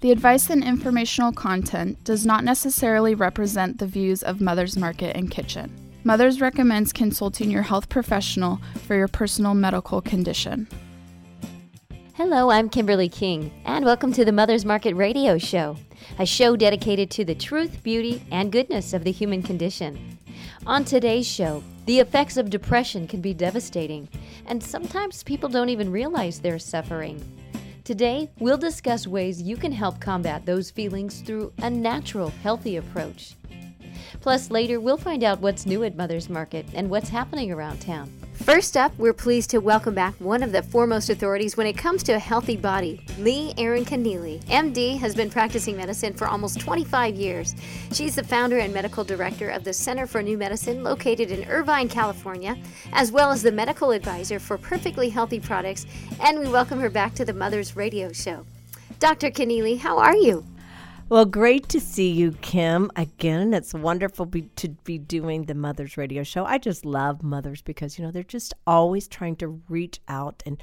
The advice and informational content does not necessarily represent the views of Mother's Market and Kitchen. Mother's recommends consulting your health professional for your personal medical condition. Hello, I'm Kimberly King, and welcome to the Mother's Market Radio Show, a show dedicated to the truth, beauty, and goodness of the human condition. On today's show, the effects of depression can be devastating, and sometimes people don't even realize they're suffering. Today, we'll discuss ways you can help combat those feelings through a natural, healthy approach. Plus, later, we'll find out what's new at Mother's Market and what's happening around town. First up, we're pleased to welcome back one of the foremost authorities when it comes to a healthy body, Leigh Erin Connealy. MD has been practicing medicine for almost 25 years. She's the founder and medical director of the Center for New Medicine located in Irvine, California, as well as the medical advisor for Perfectly Healthy Products, and we welcome her back to the Mother's Radio Show. Dr. Connealy, how are you? Well, great to see you, Kim. Again, it's wonderful be, to be doing the Mothers Radio Show. I just love mothers because, you know, they're just always trying to reach out and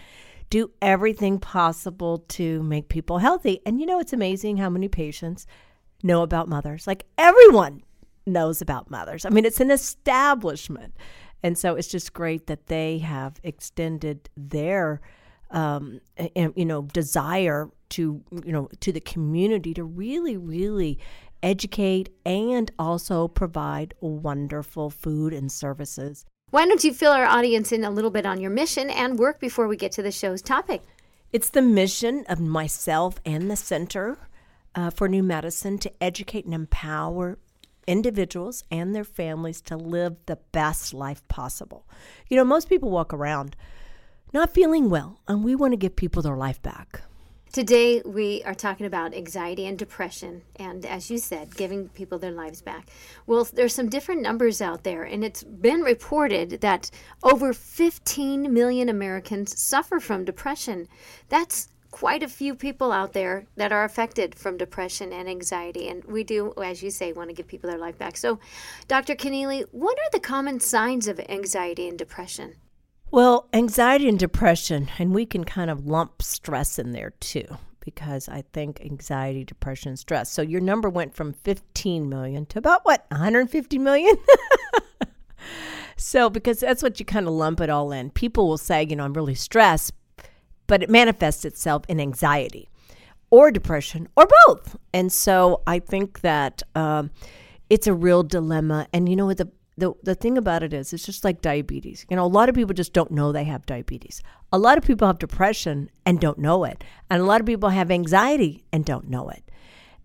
do everything possible to make people healthy. And, you know, it's amazing how many patients know about mothers. Like everyone knows about mothers. I mean, it's an establishment. And so it's just great that they have extended their um, and, you know desire to you know to the community to really really educate and also provide wonderful food and services. Why don't you fill our audience in a little bit on your mission and work before we get to the show's topic? It's the mission of myself and the Center uh, for New Medicine to educate and empower individuals and their families to live the best life possible. You know, most people walk around not feeling well, and we want to give people their life back. Today, we are talking about anxiety and depression, and as you said, giving people their lives back. Well, there's some different numbers out there, and it's been reported that over 15 million Americans suffer from depression. That's quite a few people out there that are affected from depression and anxiety. And we do, as you say, want to give people their life back. So, Dr. Connealy, what are the common signs of anxiety and depression? Well, anxiety and depression, and we can kind of lump stress in there too, because I think anxiety, depression, stress. So your number went from 15 million to about what, 150 million? so, because that's what you kind of lump it all in. People will say, you know, I'm really stressed, but it manifests itself in anxiety or depression or both. And so I think that um, it's a real dilemma. And you know, what the the the thing about it is it's just like diabetes. You know, a lot of people just don't know they have diabetes. A lot of people have depression and don't know it. And a lot of people have anxiety and don't know it.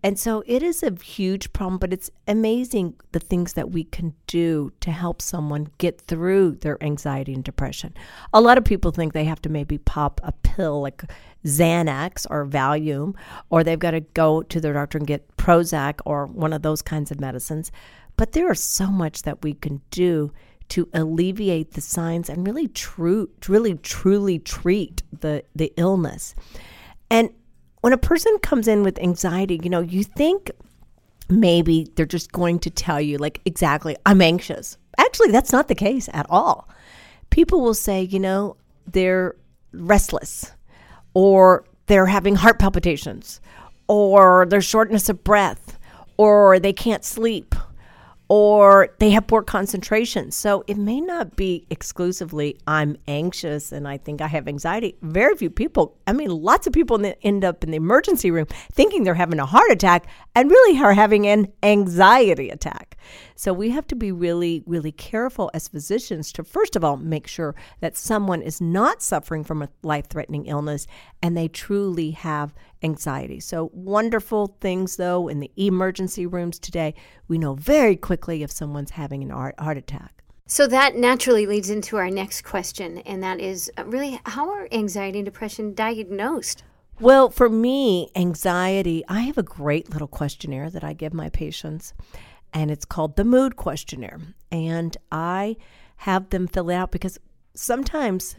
And so it is a huge problem, but it's amazing the things that we can do to help someone get through their anxiety and depression. A lot of people think they have to maybe pop a pill like Xanax or Valium, or they've got to go to their doctor and get Prozac or one of those kinds of medicines. But there is so much that we can do to alleviate the signs and really true really truly treat the the illness. And when a person comes in with anxiety, you know, you think maybe they're just going to tell you like exactly I'm anxious. Actually, that's not the case at all. People will say, you know, they're restless or they're having heart palpitations or there's shortness of breath or they can't sleep or they have poor concentration. So it may not be exclusively I'm anxious and I think I have anxiety. Very few people, I mean, lots of people end up in the emergency room thinking they're having a heart attack and really are having an anxiety attack. So we have to be really, really careful as physicians to, first of all, make sure that someone is not suffering from a life threatening illness and they truly have anxiety. So, wonderful things though in the emergency rooms today. We know very quickly if someone's having an heart attack. So, that naturally leads into our next question, and that is uh, really how are anxiety and depression diagnosed? Well, for me, anxiety, I have a great little questionnaire that I give my patients, and it's called the mood questionnaire. And I have them fill it out because sometimes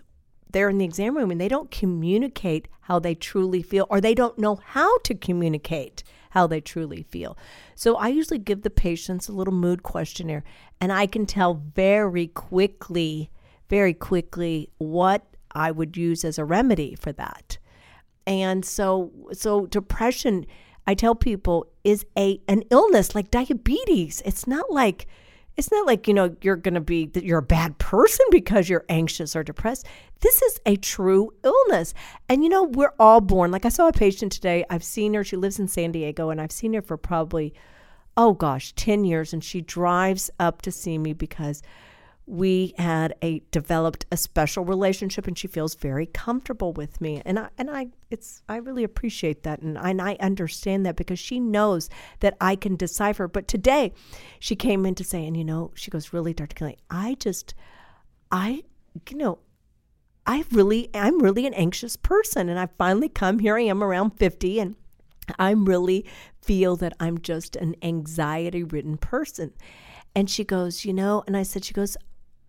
they're in the exam room and they don't communicate how they truly feel or they don't know how to communicate how they truly feel. So I usually give the patients a little mood questionnaire and I can tell very quickly, very quickly what I would use as a remedy for that. And so so depression I tell people is a an illness like diabetes. It's not like it's not like, you know, you're going to be that you're a bad person because you're anxious or depressed. This is a true illness. And you know, we're all born. Like I saw a patient today. I've seen her. She lives in San Diego and I've seen her for probably oh gosh, 10 years and she drives up to see me because we had a developed a special relationship and she feels very comfortable with me and I and I it's I really appreciate that and I, and I understand that because she knows that I can decipher but today she came in to say and you know she goes really Dr. Kelly I just I you know I really I'm really an anxious person and I finally come here I am around 50 and I'm really feel that I'm just an anxiety ridden person and she goes, you know, and I said, she goes,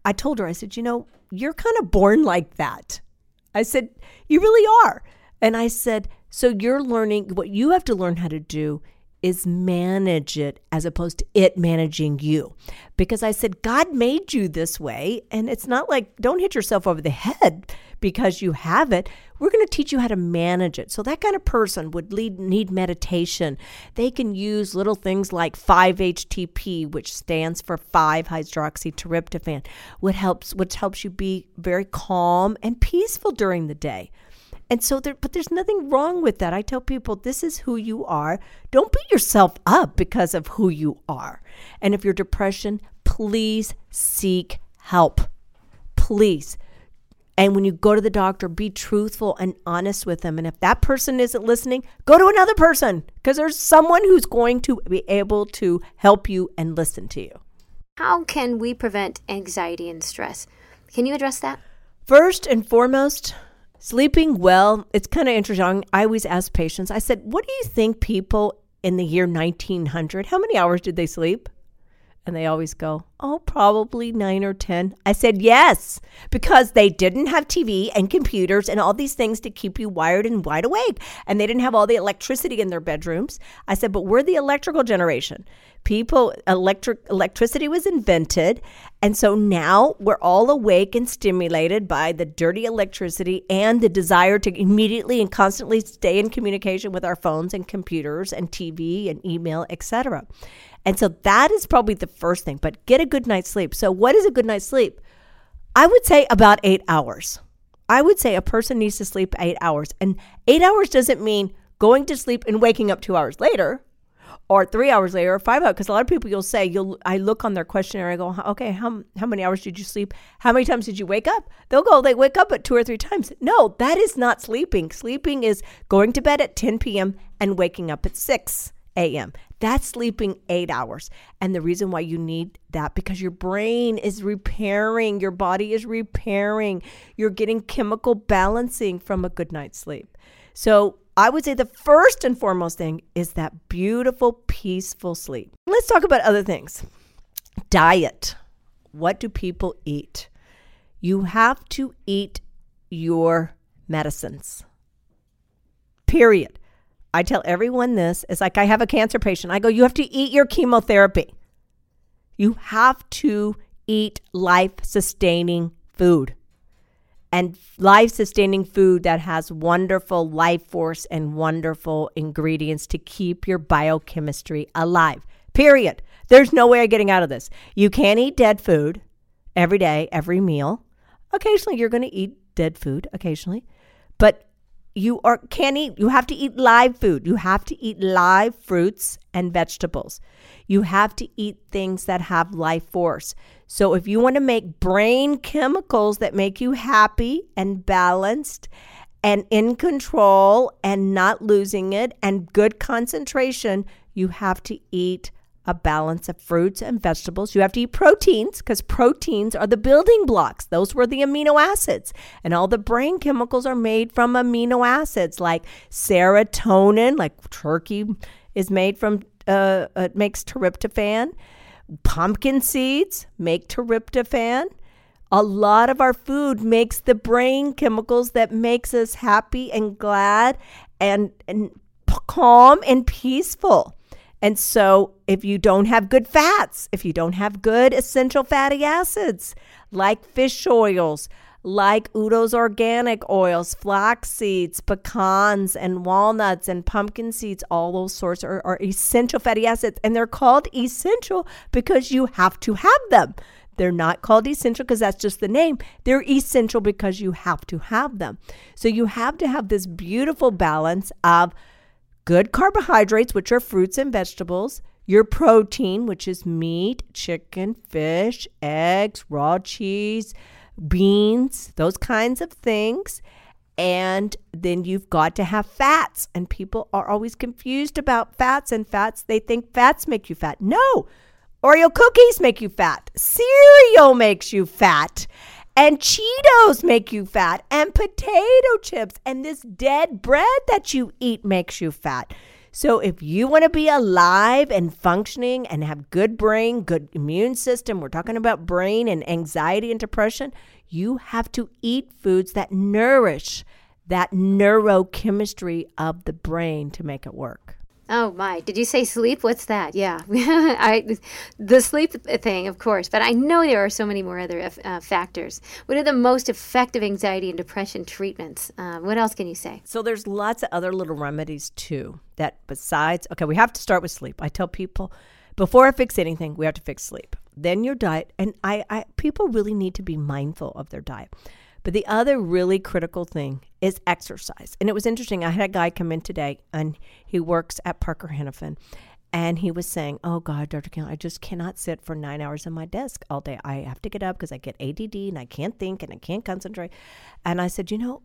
I told her, I said, you know, you're kind of born like that. I said, you really are. And I said, so you're learning, what you have to learn how to do is manage it as opposed to it managing you. Because I said, God made you this way. And it's not like, don't hit yourself over the head because you have it. We're going to teach you how to manage it. So that kind of person would lead, need meditation. They can use little things like 5-HTP, which stands for 5-hydroxytryptophan, which helps which helps you be very calm and peaceful during the day. And so there but there's nothing wrong with that. I tell people this is who you are. Don't beat yourself up because of who you are. And if you're depression, please seek help. Please. And when you go to the doctor, be truthful and honest with them. And if that person isn't listening, go to another person because there's someone who's going to be able to help you and listen to you. How can we prevent anxiety and stress? Can you address that? First and foremost, sleeping well. It's kind of interesting. I always ask patients, I said, what do you think people in the year 1900, how many hours did they sleep? And they always go, Oh, probably nine or 10. I said, Yes, because they didn't have TV and computers and all these things to keep you wired and wide awake. And they didn't have all the electricity in their bedrooms. I said, But we're the electrical generation. People, electric electricity was invented. And so now we're all awake and stimulated by the dirty electricity and the desire to immediately and constantly stay in communication with our phones and computers and TV and email, etc. And so that is probably the first thing, but get a good night's sleep. So, what is a good night's sleep? I would say about eight hours. I would say a person needs to sleep eight hours. And eight hours doesn't mean going to sleep and waking up two hours later or three hours later or five hours. Because a lot of people you'll say, you'll I look on their questionnaire, I go, okay, how, how many hours did you sleep? How many times did you wake up? They'll go, they wake up at two or three times. No, that is not sleeping. Sleeping is going to bed at 10 p.m. and waking up at 6 a.m. That's sleeping eight hours. And the reason why you need that because your brain is repairing, your body is repairing, you're getting chemical balancing from a good night's sleep. So I would say the first and foremost thing is that beautiful, peaceful sleep. Let's talk about other things. Diet. What do people eat? You have to eat your medicines. Period. I tell everyone this. It's like I have a cancer patient. I go, you have to eat your chemotherapy. You have to eat life sustaining food and life sustaining food that has wonderful life force and wonderful ingredients to keep your biochemistry alive. Period. There's no way of getting out of this. You can't eat dead food every day, every meal. Occasionally, you're going to eat dead food, occasionally. But you are can't eat you have to eat live food you have to eat live fruits and vegetables you have to eat things that have life force so if you want to make brain chemicals that make you happy and balanced and in control and not losing it and good concentration you have to eat a balance of fruits and vegetables. You have to eat proteins because proteins are the building blocks. Those were the amino acids. And all the brain chemicals are made from amino acids like serotonin, like turkey is made from, uh, it makes tryptophan. Pumpkin seeds make tryptophan. A lot of our food makes the brain chemicals that makes us happy and glad and, and calm and peaceful. And so, if you don't have good fats, if you don't have good essential fatty acids like fish oils, like Udo's organic oils, flax seeds, pecans, and walnuts, and pumpkin seeds. All those sorts are, are essential fatty acids, and they're called essential because you have to have them. They're not called essential because that's just the name. They're essential because you have to have them. So you have to have this beautiful balance of good carbohydrates, which are fruits and vegetables, your protein, which is meat, chicken, fish, eggs, raw cheese, beans, those kinds of things. And then you've got to have fats. And people are always confused about fats and fats. They think fats make you fat. No, Oreo cookies make you fat. Cereal makes you fat. And Cheetos make you fat. And potato chips and this dead bread that you eat makes you fat. So if you want to be alive and functioning and have good brain, good immune system, we're talking about brain and anxiety and depression, you have to eat foods that nourish that neurochemistry of the brain to make it work. Oh my! Did you say sleep? What's that? Yeah, I, the sleep thing, of course. But I know there are so many more other uh, factors. What are the most effective anxiety and depression treatments? Uh, what else can you say? So there's lots of other little remedies too. That besides, okay, we have to start with sleep. I tell people before I fix anything, we have to fix sleep. Then your diet, and I, I people really need to be mindful of their diet. But the other really critical thing is exercise. And it was interesting. I had a guy come in today and he works at Parker Hannifin. And he was saying, Oh God, Dr. King, I just cannot sit for nine hours on my desk all day. I have to get up because I get ADD and I can't think and I can't concentrate. And I said, You know,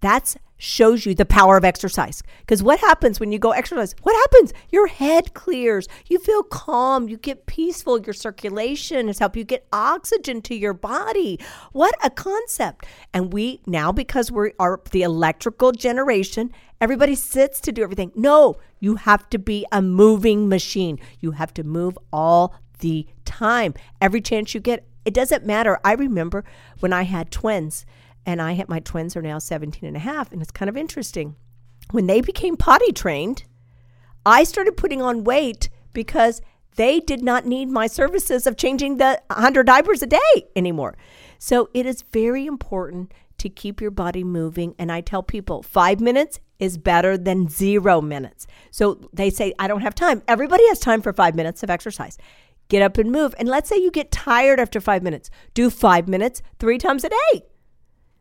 that shows you the power of exercise. Because what happens when you go exercise? What happens? Your head clears. You feel calm. You get peaceful. Your circulation has helped you get oxygen to your body. What a concept. And we now, because we are the electrical generation, everybody sits to do everything. No, you have to be a moving machine. You have to move all the time. Every chance you get, it doesn't matter. I remember when I had twins and I had my twins are now 17 and a half and it's kind of interesting. When they became potty trained, I started putting on weight because they did not need my services of changing the 100 diapers a day anymore. So it is very important to keep your body moving. And I tell people five minutes is better than zero minutes. So they say, I don't have time. Everybody has time for five minutes of exercise. Get up and move. And let's say you get tired after five minutes. Do five minutes three times a day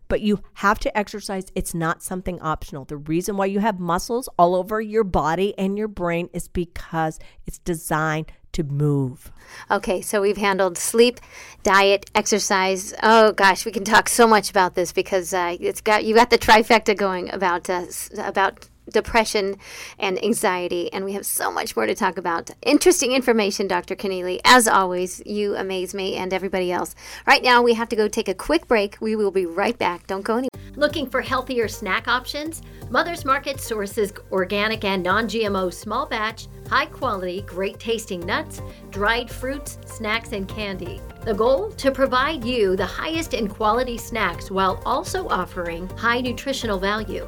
but you have to exercise. It's not something optional. The reason why you have muscles all over your body and your brain is because it's designed to move. Okay, so we've handled sleep, diet, exercise. Oh gosh, we can talk so much about this because uh, it's got you got the trifecta going about uh, about depression and anxiety. And we have so much more to talk about. Interesting information, Dr. Connealy. As always, you amaze me and everybody else. Right now, we have to go take a quick break. We will be right back. Don't go anywhere. Looking for healthier snack options? Mother's Market sources organic and non GMO small batch, high quality, great tasting nuts, dried fruits, snacks, and candy. The goal? To provide you the highest in quality snacks while also offering high nutritional value.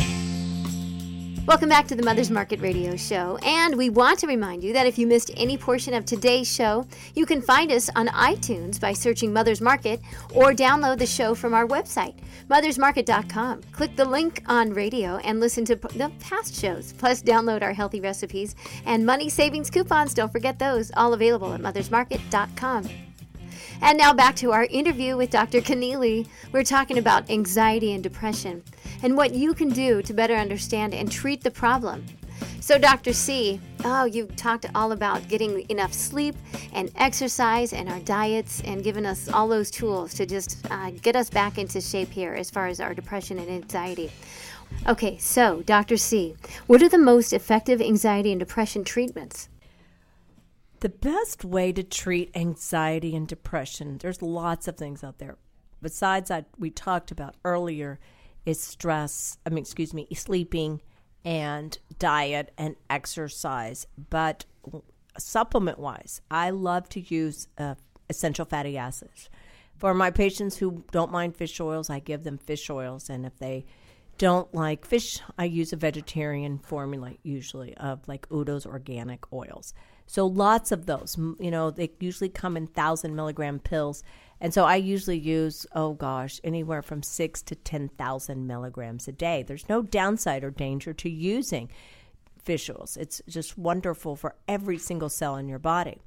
Welcome back to the Mother's Market Radio Show. And we want to remind you that if you missed any portion of today's show, you can find us on iTunes by searching Mother's Market or download the show from our website, mothersmarket.com. Click the link on radio and listen to the past shows. Plus, download our healthy recipes and money savings coupons. Don't forget those, all available at mothersmarket.com. And now back to our interview with Dr. Connealy. We're talking about anxiety and depression and what you can do to better understand and treat the problem. So, Dr. C, oh, you talked all about getting enough sleep and exercise and our diets and giving us all those tools to just uh, get us back into shape here as far as our depression and anxiety. Okay, so, Dr. C, what are the most effective anxiety and depression treatments? The best way to treat anxiety and depression, there's lots of things out there. Besides that, we talked about earlier, is stress, I mean, excuse me, sleeping and diet and exercise. But supplement wise, I love to use uh, essential fatty acids. For my patients who don't mind fish oils, I give them fish oils. And if they don't like fish, I use a vegetarian formula usually of like Udo's organic oils. So lots of those. You know, they usually come in thousand milligram pills, and so I usually use oh gosh, anywhere from six to ten thousand milligrams a day. There's no downside or danger to using fish oils. It's just wonderful for every single cell in your body.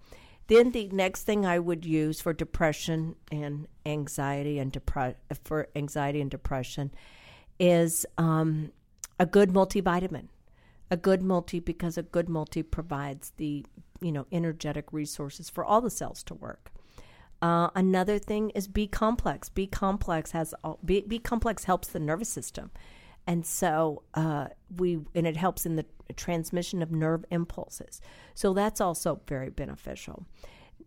Then the next thing I would use for depression and anxiety and depre- for anxiety and depression is um, a good multivitamin. A good multi because a good multi provides the you know energetic resources for all the cells to work. Uh, another thing is B complex. B complex has all, B, B complex helps the nervous system, and so uh, we and it helps in the transmission of nerve impulses. So that's also very beneficial.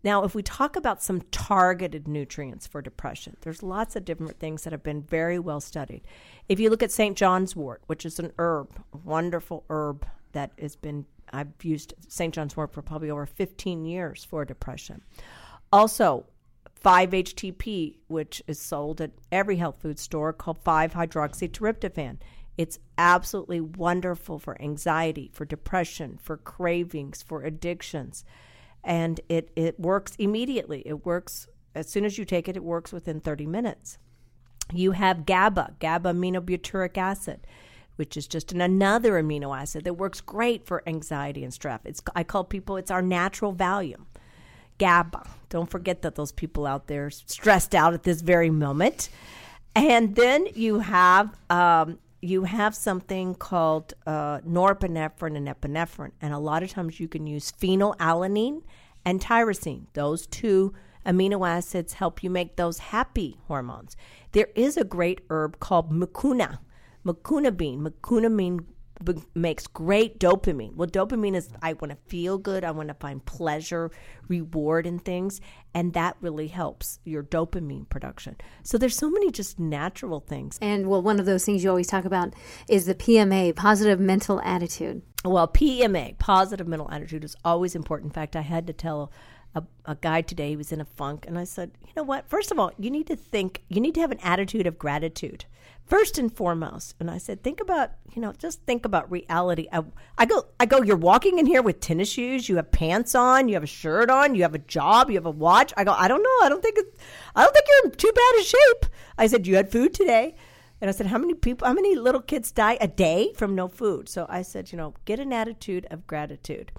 Now, if we talk about some targeted nutrients for depression, there's lots of different things that have been very well studied. If you look at St. John's wort, which is an herb, wonderful herb that has been I've used St. John's wort for probably over 15 years for depression. Also, 5-HTP, which is sold at every health food store, called 5-hydroxytryptophan. It's absolutely wonderful for anxiety, for depression, for cravings, for addictions. And it, it works immediately. It works as soon as you take it, it works within 30 minutes. You have GABA, GABA aminobutyric acid which is just an, another amino acid that works great for anxiety and stress. It's I call people it's our natural Valium. GABA. Don't forget that those people out there stressed out at this very moment. And then you have um, you have something called uh, norepinephrine and epinephrine, and a lot of times you can use phenylalanine and tyrosine. Those two amino acids help you make those happy hormones. There is a great herb called mucuna Mucuna bean b- makes great dopamine. Well, dopamine is I want to feel good, I want to find pleasure, reward in things, and that really helps your dopamine production. So there's so many just natural things. And well, one of those things you always talk about is the PMA, positive mental attitude. Well, PMA, positive mental attitude is always important. In fact, I had to tell a, a, guy today, he was in a funk, and I said, you know what? First of all, you need to think, you need to have an attitude of gratitude first and foremost. And I said, think about, you know, just think about reality. I, I, go, I go, you're walking in here with tennis shoes, you have pants on, you have a shirt on, you have a job, you have a watch. I go, I don't know. I don't think I don't think you're in too bad a shape. I said, you had food today. And I said, how many people, how many little kids die a day from no food? So I said, you know, get an attitude of gratitude.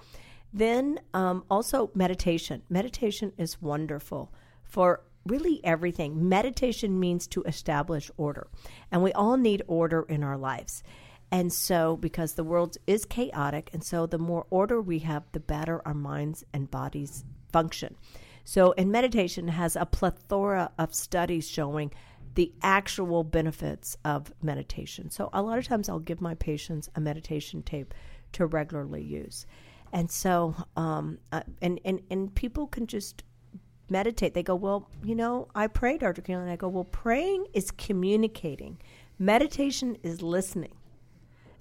Then um, also meditation. Meditation is wonderful for really everything. Meditation means to establish order, and we all need order in our lives. And so, because the world is chaotic, and so the more order we have, the better our minds and bodies function. So, and meditation has a plethora of studies showing the actual benefits of meditation. So, a lot of times I'll give my patients a meditation tape to regularly use. And so, um, uh, and, and, and people can just meditate, they go, Well, you know, I pray, Dr. Keelan. I go, Well, praying is communicating, meditation is listening.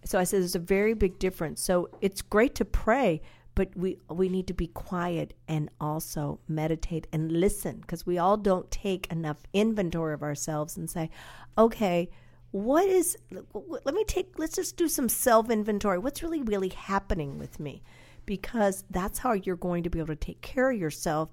So I said, There's a very big difference. So it's great to pray, but we, we need to be quiet and also meditate and listen because we all don't take enough inventory of ourselves and say, Okay, what is, let me take, let's just do some self inventory. What's really, really happening with me? Because that's how you're going to be able to take care of yourself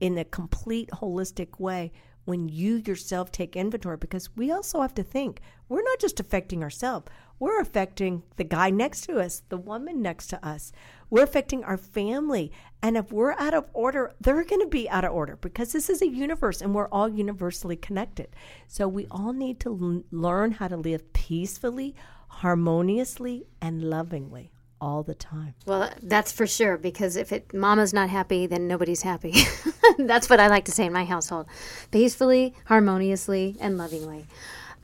in a complete holistic way when you yourself take inventory. Because we also have to think we're not just affecting ourselves. We're affecting the guy next to us the woman next to us. We're affecting our family. And if we're out of order they're going to be out of order because this is a universe and we're all universally connected. So we all need to l- learn how to live peacefully harmoniously and lovingly all the time. Well, that's for sure because if it mama's not happy, then nobody's happy. that's what I like to say in my household. Peacefully, harmoniously, and lovingly.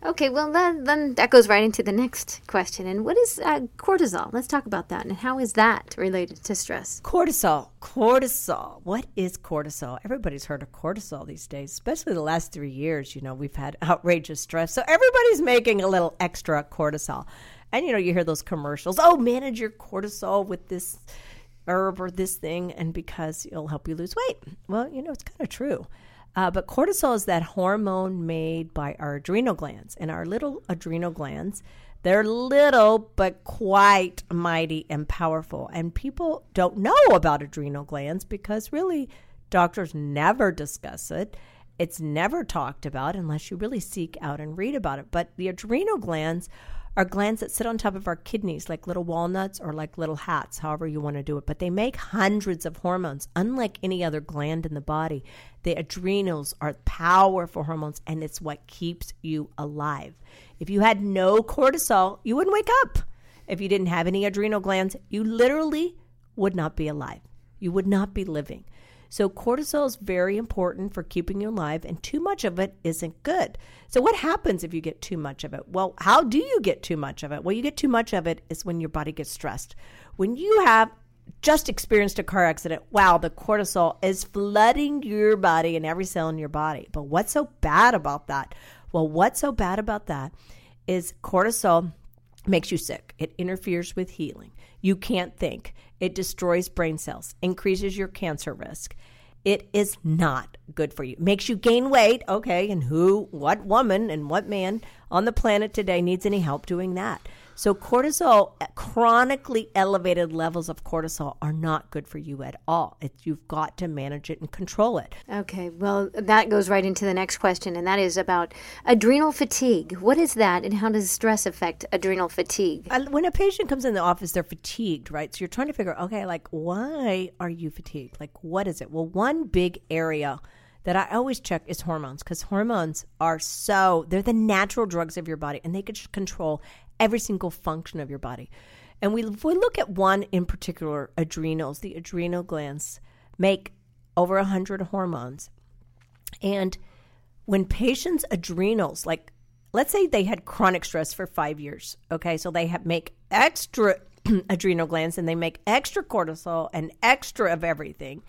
Okay, well then, then that goes right into the next question. And what is uh, cortisol? Let's talk about that. And how is that related to stress? Cortisol. Cortisol. What is cortisol? Everybody's heard of cortisol these days, especially the last three years. You know, we've had outrageous stress, so everybody's making a little extra cortisol. And you know, you hear those commercials. Oh, manage your cortisol with this herb or this thing, and because it'll help you lose weight. Well, you know, it's kind of true. Uh, but cortisol is that hormone made by our adrenal glands. And our little adrenal glands, they're little but quite mighty and powerful. And people don't know about adrenal glands because really doctors never discuss it. It's never talked about unless you really seek out and read about it. But the adrenal glands are glands that sit on top of our kidneys, like little walnuts or like little hats, however you want to do it. But they make hundreds of hormones, unlike any other gland in the body. The adrenals are powerful hormones, and it's what keeps you alive. If you had no cortisol, you wouldn't wake up. If you didn't have any adrenal glands, you literally would not be alive. You would not be living. So, cortisol is very important for keeping you alive, and too much of it isn't good. So, what happens if you get too much of it? Well, how do you get too much of it? Well, you get too much of it is when your body gets stressed. When you have just experienced a car accident, wow, the cortisol is flooding your body and every cell in your body. But what's so bad about that? Well, what's so bad about that is cortisol makes you sick, it interferes with healing. You can't think. It destroys brain cells, increases your cancer risk. It is not good for you. Makes you gain weight. Okay, and who, what woman, and what man on the planet today needs any help doing that? So, cortisol, chronically elevated levels of cortisol are not good for you at all. It's, you've got to manage it and control it. Okay, well, that goes right into the next question, and that is about adrenal fatigue. What is that, and how does stress affect adrenal fatigue? When a patient comes in the office, they're fatigued, right? So, you're trying to figure, okay, like, why are you fatigued? Like, what is it? Well, one big area that I always check is hormones because hormones are so, they're the natural drugs of your body and they can control every single function of your body. And we, we look at one in particular, adrenals, the adrenal glands make over 100 hormones. And when patients' adrenals, like let's say they had chronic stress for five years, okay, so they have make extra adrenal glands and they make extra cortisol and extra of everything.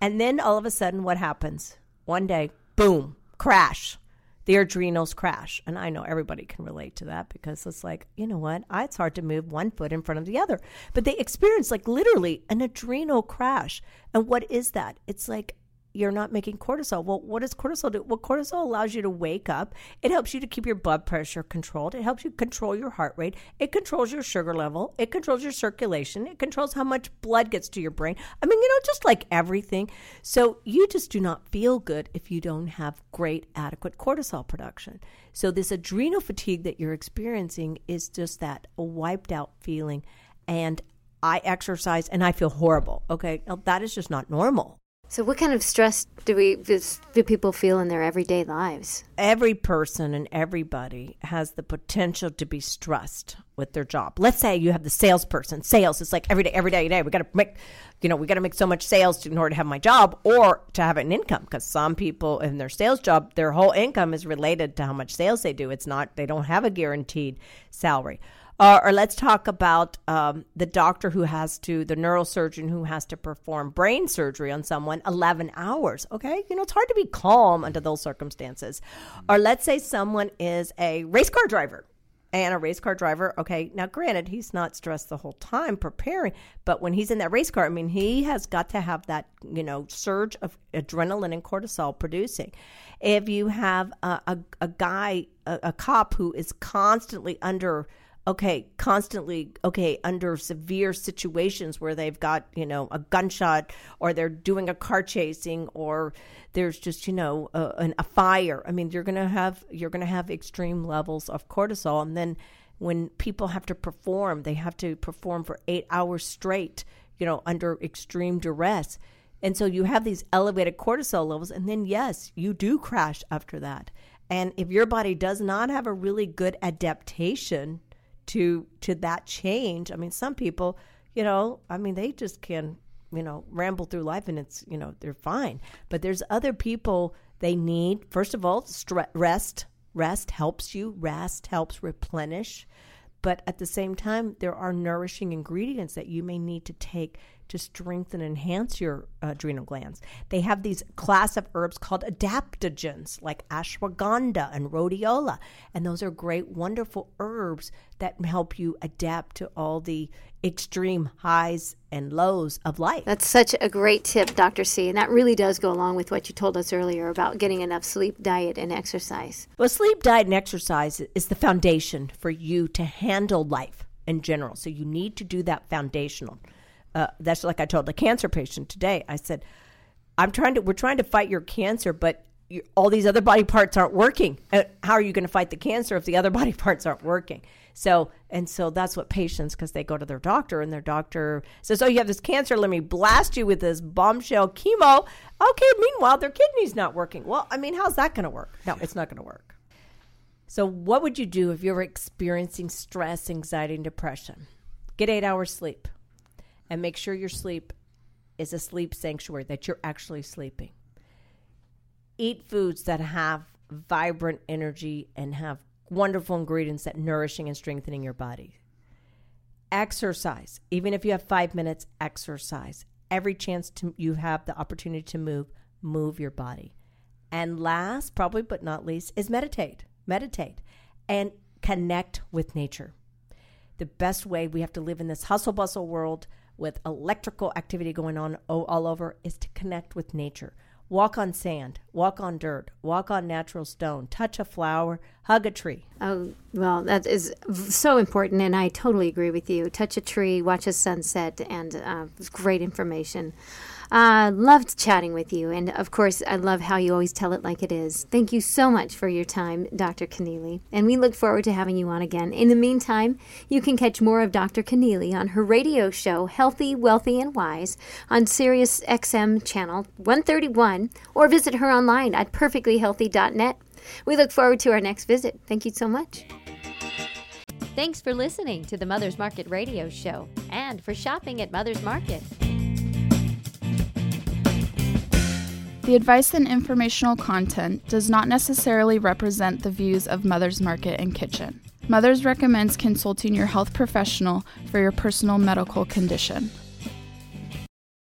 And then all of a sudden, what happens? One day, boom, crash the adrenals crash. And I know everybody can relate to that because it's like, you know what? Ah, it's hard to move one foot in front of the other. But they experience like literally an adrenal crash. And what is that? It's like you're not making cortisol. Well, what does cortisol do? Well, cortisol allows you to wake up. It helps you to keep your blood pressure controlled. It helps you control your heart rate. It controls your sugar level. It controls your circulation. It controls how much blood gets to your brain. I mean, you know, just like everything. So you just do not feel good if you don't have great, adequate cortisol production. So this adrenal fatigue that you're experiencing is just that wiped out feeling. And I exercise and I feel horrible. Okay. Now, that is just not normal. So, what kind of stress do we do people feel in their everyday lives? Every person and everybody has the potential to be stressed with their job. Let's say you have the salesperson. Sales is like every day, every day, every day. We got to make, you know, we got to make so much sales in order to have my job or to have an income. Because some people in their sales job, their whole income is related to how much sales they do. It's not they don't have a guaranteed salary. Uh, or let's talk about um, the doctor who has to, the neurosurgeon who has to perform brain surgery on someone 11 hours. Okay. You know, it's hard to be calm under those circumstances. Or let's say someone is a race car driver and a race car driver. Okay. Now, granted, he's not stressed the whole time preparing, but when he's in that race car, I mean, he has got to have that, you know, surge of adrenaline and cortisol producing. If you have a, a, a guy, a, a cop who is constantly under, okay, constantly, okay, under severe situations where they've got, you know, a gunshot or they're doing a car chasing or there's just, you know, a, an, a fire. I mean, you're going to have, you're going to have extreme levels of cortisol. And then when people have to perform, they have to perform for eight hours straight, you know, under extreme duress. And so you have these elevated cortisol levels. And then, yes, you do crash after that. And if your body does not have a really good adaptation to to that change. I mean, some people, You know, I mean, they just can, you know, ramble through life and it's, you know, they're fine. But there's other people they need, first of all, stre- rest. Rest helps you, rest helps replenish. But at the same time, there are nourishing ingredients that you may need to take to strengthen and enhance your uh, adrenal glands. They have these class of herbs called adaptogens like ashwagandha and rhodiola. And those are great, wonderful herbs that help you adapt to all the extreme highs and lows of life. That's such a great tip, Dr. C. And that really does go along with what you told us earlier about getting enough sleep, diet, and exercise. Well, sleep, diet, and exercise is the foundation for you to handle life in general. So you need to do that foundational uh, that's like I told the cancer patient today. I said, I'm trying to, we're trying to fight your cancer, but you, all these other body parts aren't working. Uh, how are you going to fight the cancer if the other body parts aren't working? So, and so that's what patients, because they go to their doctor and their doctor says, Oh, you have this cancer. Let me blast you with this bombshell chemo. Okay, meanwhile, their kidney's not working. Well, I mean, how's that going to work? No, it's not going to work. So, what would you do if you're experiencing stress, anxiety, and depression? Get eight hours sleep and make sure your sleep is a sleep sanctuary, that you're actually sleeping. Eat foods that have vibrant energy and have wonderful ingredients that nourishing and strengthening your body. Exercise, even if you have five minutes, exercise. Every chance to, you have the opportunity to move, move your body. And last, probably but not least, is meditate. Meditate and connect with nature. The best way we have to live in this hustle bustle world with electrical activity going on all over is to connect with nature. Walk on sand, walk on dirt, walk on natural stone, touch a flower, hug a tree. Oh, well, that is so important, and I totally agree with you. Touch a tree, watch a sunset, and uh, great information. Uh, loved chatting with you. And of course, I love how you always tell it like it is. Thank you so much for your time, Dr. Connealy. And we look forward to having you on again. In the meantime, you can catch more of Dr. Connealy on her radio show, Healthy, Wealthy, and Wise, on Sirius XM channel 131, or visit her online at perfectlyhealthy.net. We look forward to our next visit. Thank you so much. Thanks for listening to the Mother's Market Radio Show and for shopping at Mother's Market. The advice and informational content does not necessarily represent the views of Mother's Market and Kitchen. Mothers recommends consulting your health professional for your personal medical condition.